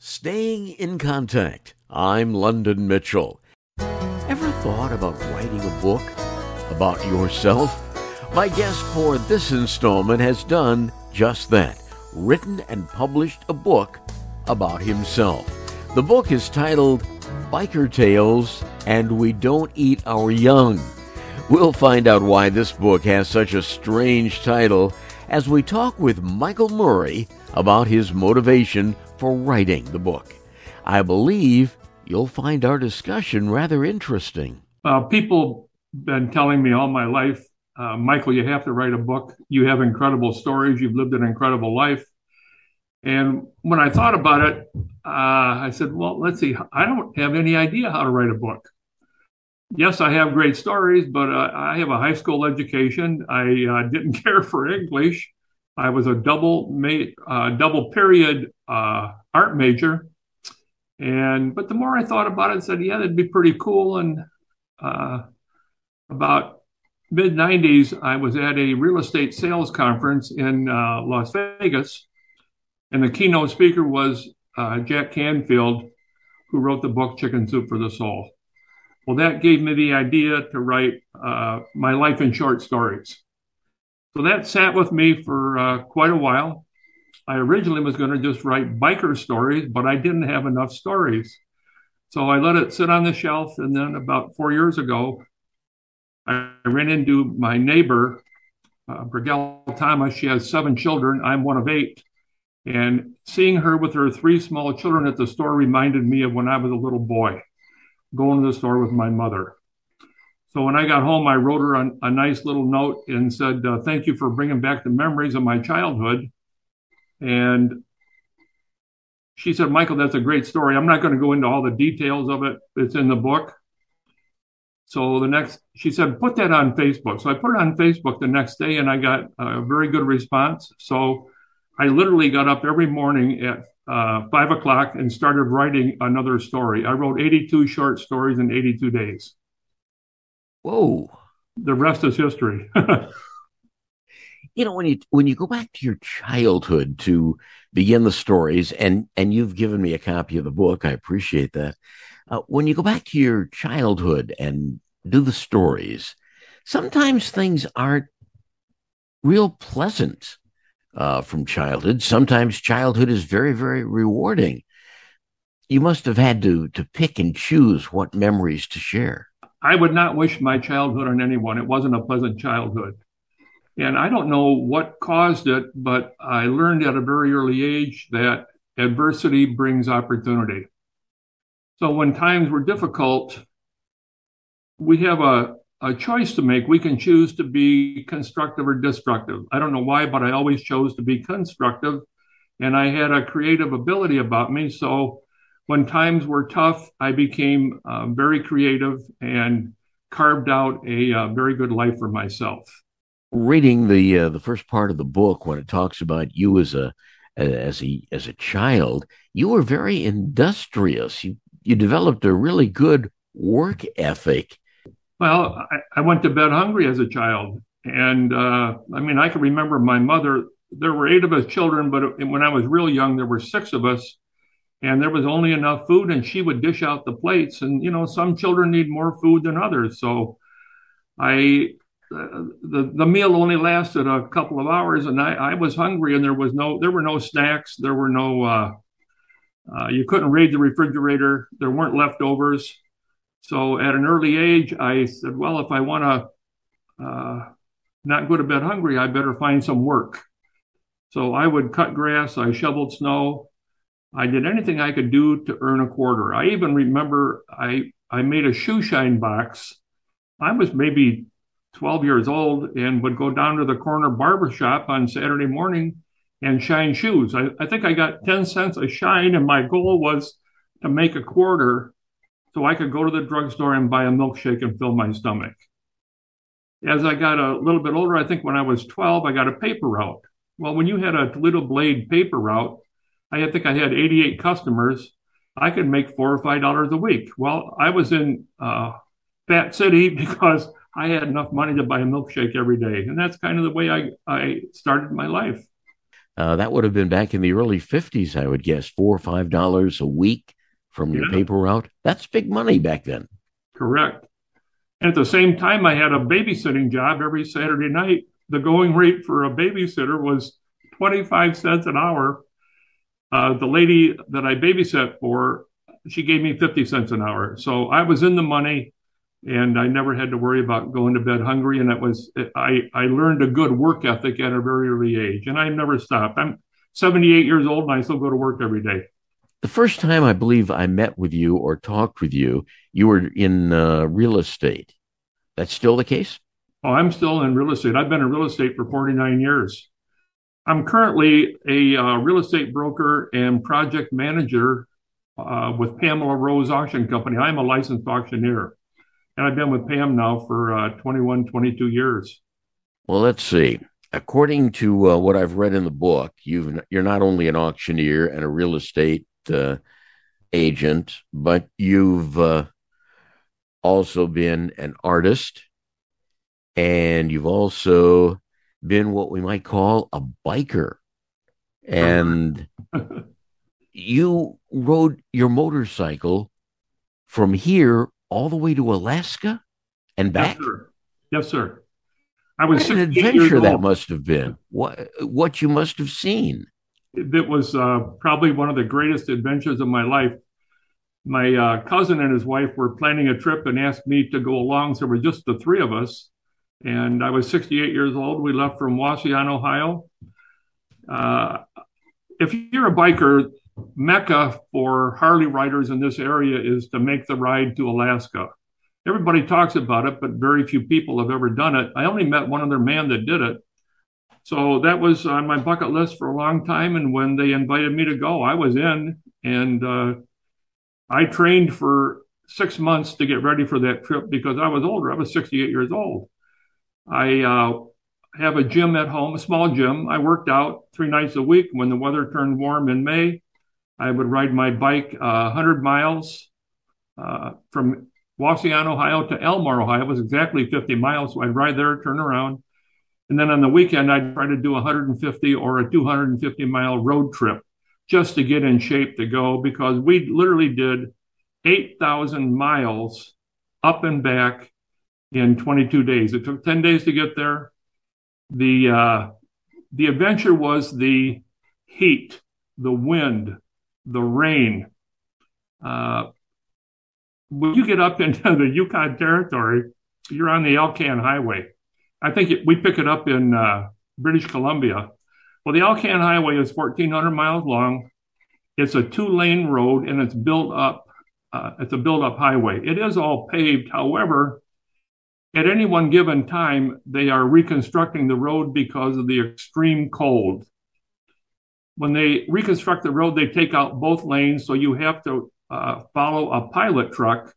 Staying in contact. I'm London Mitchell. Ever thought about writing a book about yourself? My guest for this installment has done just that written and published a book about himself. The book is titled Biker Tales and We Don't Eat Our Young. We'll find out why this book has such a strange title as we talk with Michael Murray about his motivation for writing the book. I believe you'll find our discussion rather interesting. Uh, people been telling me all my life, uh, Michael, you have to write a book. You have incredible stories. You've lived an incredible life. And when I thought about it, uh, I said, well, let's see. I don't have any idea how to write a book. Yes, I have great stories, but uh, I have a high school education. I uh, didn't care for English. I was a double ma- uh, double period uh, art major, and but the more I thought about it, I said, yeah, that'd be pretty cool. And uh, about mid '90s, I was at a real estate sales conference in uh, Las Vegas, and the keynote speaker was Jack Canfield, who wrote the book Chicken Soup for the Soul. Well, that gave me the idea to write uh, my life in short stories. So that sat with me for uh, quite a while. I originally was going to just write biker stories, but I didn't have enough stories. So I let it sit on the shelf. And then about four years ago, I ran into my neighbor, uh, Thomas. She has seven children. I'm one of eight. And seeing her with her three small children at the store reminded me of when I was a little boy, going to the store with my mother. So when I got home, I wrote her a, a nice little note and said, uh, Thank you for bringing back the memories of my childhood. And she said, Michael, that's a great story. I'm not going to go into all the details of it, it's in the book. So the next, she said, put that on Facebook. So I put it on Facebook the next day and I got a very good response. So I literally got up every morning at uh, five o'clock and started writing another story. I wrote 82 short stories in 82 days. Whoa. The rest is history. you know, when you when you go back to your childhood to begin the stories, and and you've given me a copy of the book, I appreciate that. Uh, when you go back to your childhood and do the stories, sometimes things aren't real pleasant uh, from childhood. Sometimes childhood is very, very rewarding. You must have had to to pick and choose what memories to share. I would not wish my childhood on anyone. It wasn't a pleasant childhood. And I don't know what caused it, but I learned at a very early age that adversity brings opportunity. So when times were difficult, we have a, a choice to make. We can choose to be constructive or destructive. I don't know why, but I always chose to be constructive. And I had a creative ability about me. So when times were tough, I became uh, very creative and carved out a uh, very good life for myself. Reading the uh, the first part of the book, when it talks about you as a as a as a child, you were very industrious. You you developed a really good work ethic. Well, I, I went to bed hungry as a child, and uh, I mean, I can remember my mother. There were eight of us children, but when I was real young, there were six of us. And there was only enough food and she would dish out the plates. And you know some children need more food than others. So i uh, the the meal only lasted a couple of hours and i i was hungry and there was no there were no snacks. There were no uh, uh, you couldn't raid the refrigerator. There weren't leftovers so at an early age i said well if i want to uh, not go to bed hungry i better find some work so i would cut grass i shoveled snow I did anything I could do to earn a quarter. I even remember I I made a shoe shine box. I was maybe 12 years old and would go down to the corner barber shop on Saturday morning and shine shoes. I, I think I got 10 cents a shine, and my goal was to make a quarter so I could go to the drugstore and buy a milkshake and fill my stomach. As I got a little bit older, I think when I was 12, I got a paper route. Well, when you had a little Blade paper route, I think I had 88 customers. I could make four or five dollars a week. Well, I was in uh, Fat City because I had enough money to buy a milkshake every day, and that's kind of the way I I started my life. Uh, that would have been back in the early 50s, I would guess, four or five dollars a week from your paper route. That's big money back then. Correct. And at the same time, I had a babysitting job every Saturday night. The going rate for a babysitter was 25 cents an hour. Uh, the lady that I babysat for, she gave me 50 cents an hour. So I was in the money and I never had to worry about going to bed hungry. And that was, I, I learned a good work ethic at a very early age and I never stopped. I'm 78 years old and I still go to work every day. The first time I believe I met with you or talked with you, you were in uh, real estate. That's still the case? Oh, I'm still in real estate. I've been in real estate for 49 years. I'm currently a uh, real estate broker and project manager uh, with Pamela Rose Auction Company. I'm a licensed auctioneer, and I've been with Pam now for uh, 21, 22 years. Well, let's see. According to uh, what I've read in the book, you are not only an auctioneer and a real estate uh, agent, but you've uh, also been an artist and you've also been what we might call a biker. And you rode your motorcycle from here all the way to Alaska and back. Yes, sir. Yes, sir. I was what an adventure that must have been. What what you must have seen it was uh, probably one of the greatest adventures of my life. My uh, cousin and his wife were planning a trip and asked me to go along. So we're just the three of us. And I was 68 years old. We left from Wauseon, Ohio. Uh, if you're a biker, Mecca for Harley riders in this area is to make the ride to Alaska. Everybody talks about it, but very few people have ever done it. I only met one other man that did it. So that was on my bucket list for a long time. And when they invited me to go, I was in. And uh, I trained for six months to get ready for that trip because I was older. I was 68 years old. I uh, have a gym at home, a small gym. I worked out three nights a week. When the weather turned warm in May, I would ride my bike uh, 100 miles uh, from Wauseon, Ohio to Elmore, Ohio. It was exactly 50 miles. So I'd ride there, turn around, and then on the weekend, I'd try to do 150 or a 250 mile road trip just to get in shape to go because we literally did 8,000 miles up and back in 22 days. It took 10 days to get there. The, uh, the adventure was the heat, the wind, the rain. Uh, when you get up into the Yukon Territory, you're on the Alcan Highway I think it, we pick it up in uh, British Columbia. Well, the Alcan Highway is 1,400 miles long. It's a two-lane road, and it's built up. Uh, it's a built-up highway. It is all paved. However, at any one given time, they are reconstructing the road because of the extreme cold. When they reconstruct the road, they take out both lanes, so you have to uh, follow a pilot truck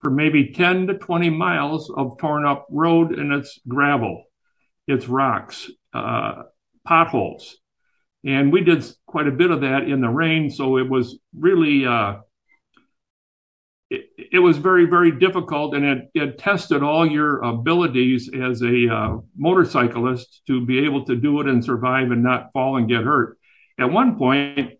for maybe 10 to 20 miles of torn up road and it's gravel, it's rocks, uh, potholes. And we did quite a bit of that in the rain. So it was really, uh, it, it, was very, very difficult and it, it tested all your abilities as a uh, motorcyclist to be able to do it and survive and not fall and get hurt. At one point,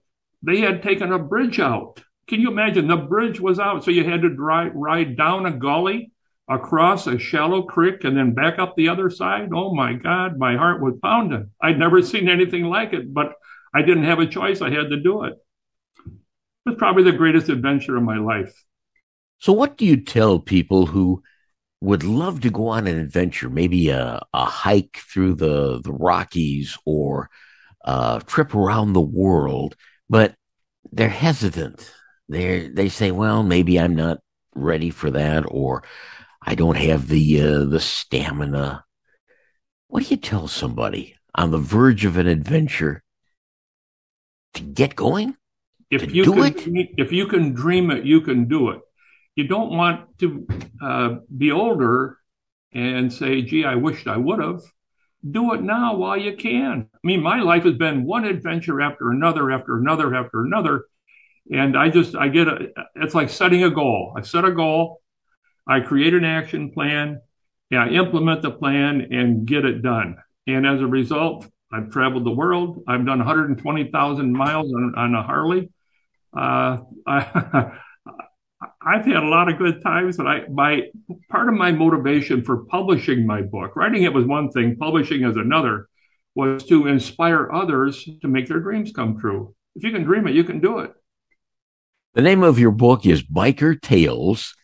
they had taken a bridge out can you imagine? The bridge was out, so you had to drive, ride down a gully, across a shallow creek, and then back up the other side. Oh my God, my heart was pounding. I'd never seen anything like it, but I didn't have a choice. I had to do it. It was probably the greatest adventure of my life. So, what do you tell people who would love to go on an adventure, maybe a, a hike through the, the Rockies or a trip around the world, but they're hesitant? They they say, well, maybe I'm not ready for that, or I don't have the uh, the stamina. What do you tell somebody on the verge of an adventure to get going? If you can, it? if you can dream it, you can do it. You don't want to uh, be older and say, "Gee, I wished I would have." Do it now while you can. I mean, my life has been one adventure after another, after another, after another and I just, I get a, it's like setting a goal. I set a goal, I create an action plan, and I implement the plan and get it done. And as a result, I've traveled the world. I've done 120,000 miles on, on a Harley. Uh, I, I've had a lot of good times, but I my part of my motivation for publishing my book, writing it was one thing, publishing is another, was to inspire others to make their dreams come true. If you can dream it, you can do it. The name of your book is Biker Tales,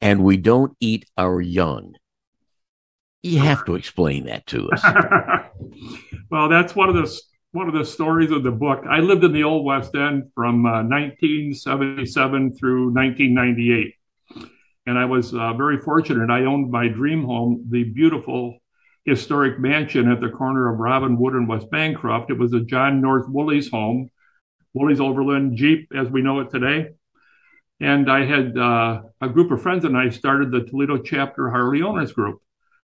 and we don't eat our young. You have to explain that to us. well, that's one of the one of the stories of the book. I lived in the Old West End from uh, 1977 through 1998. And I was uh, very fortunate. I owned my dream home, the beautiful historic mansion at the corner of Robinwood and West Bancroft. It was a John North Willys' home, Willys Overland Jeep as we know it today. And I had uh, a group of friends and I started the Toledo chapter Harley Owners Group.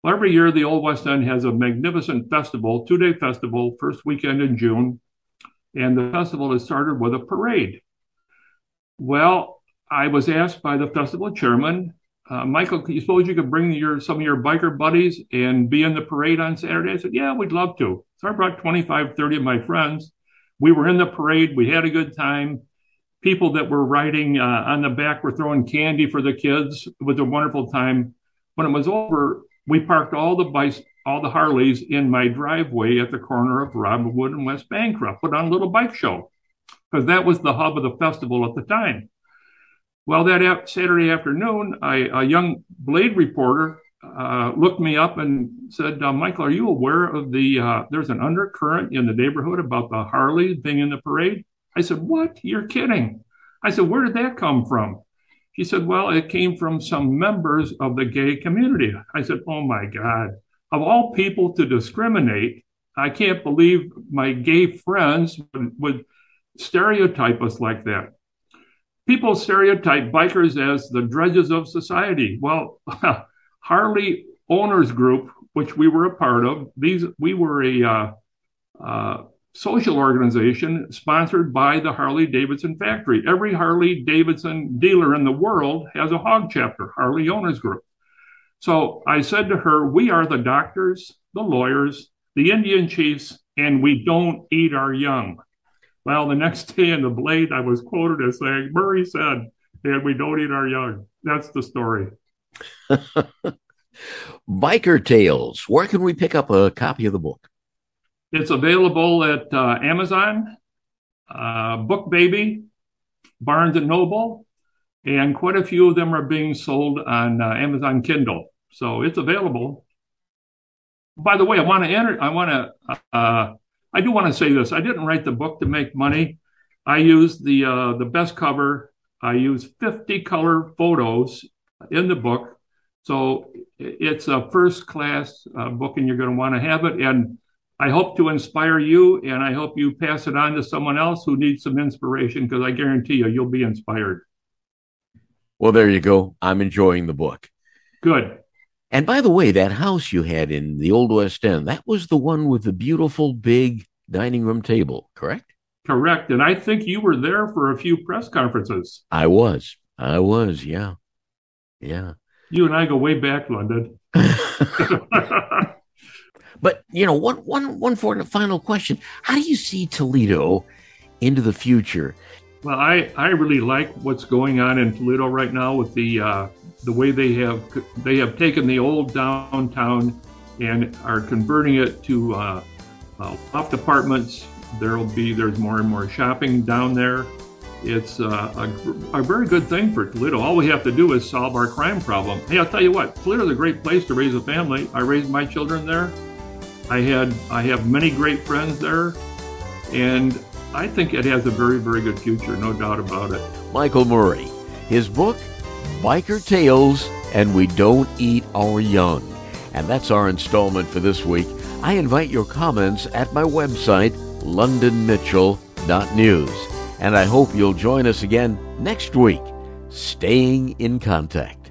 Well, every year, the Old West End has a magnificent festival, two day festival, first weekend in June. And the festival is started with a parade. Well, I was asked by the festival chairman, uh, Michael, you suppose you could bring your some of your biker buddies and be in the parade on Saturday? I said, Yeah, we'd love to. So I brought 25, 30 of my friends. We were in the parade. We had a good time. People that were riding uh, on the back were throwing candy for the kids. It was a wonderful time. When it was over, we parked all the bikes, all the Harleys in my driveway at the corner of Robinwood and West Bancroft, put on a little bike show because that was the hub of the festival at the time. Well, that Saturday afternoon, I, a young Blade reporter uh, looked me up and said, uh, Michael, are you aware of the, uh, there's an undercurrent in the neighborhood about the Harley being in the parade? I said, What? You're kidding. I said, Where did that come from? He said, Well, it came from some members of the gay community. I said, Oh my God. Of all people to discriminate, I can't believe my gay friends would, would stereotype us like that. People stereotype bikers as the dredges of society. Well, Harley Owners Group, which we were a part of, these we were a uh, uh, social organization sponsored by the Harley Davidson factory. Every Harley Davidson dealer in the world has a hog chapter, Harley Owners Group. So I said to her, We are the doctors, the lawyers, the Indian chiefs, and we don't eat our young. Well, the next day in the Blade, I was quoted as saying, Murray said, and we don't eat our young. That's the story. Biker Tales. Where can we pick up a copy of the book? It's available at uh, Amazon, uh, BookBaby, Barnes and Noble, and quite a few of them are being sold on uh, Amazon Kindle. So it's available. By the way, I want to enter. I want to. Uh, I do want to say this. I didn't write the book to make money. I used the uh, the best cover. I used 50 color photos in the book. So it's a first class uh, book, and you're going to want to have it. And I hope to inspire you and I hope you pass it on to someone else who needs some inspiration because I guarantee you, you'll be inspired. Well, there you go. I'm enjoying the book. Good. And by the way, that house you had in the Old West End, that was the one with the beautiful big dining room table, correct? Correct. And I think you were there for a few press conferences. I was. I was. Yeah. Yeah. You and I go way back, London. But you know, one one one for final question: How do you see Toledo into the future? Well, I, I really like what's going on in Toledo right now with the uh, the way they have they have taken the old downtown and are converting it to uh, uh, loft apartments. There'll be there's more and more shopping down there. It's uh, a, a, very good thing for Toledo. All we have to do is solve our crime problem. Hey, I'll tell you what, Toledo's a great place to raise a family. I raised my children there. I had I have many great friends there, and I think it has a very very good future, no doubt about it. Michael Murray, his book, Biker Tales, and We Don't Eat Our Young, and that's our installment for this week. I invite your comments at my website, londonmitchell.news, and I hope you'll join us again next week. Staying in contact.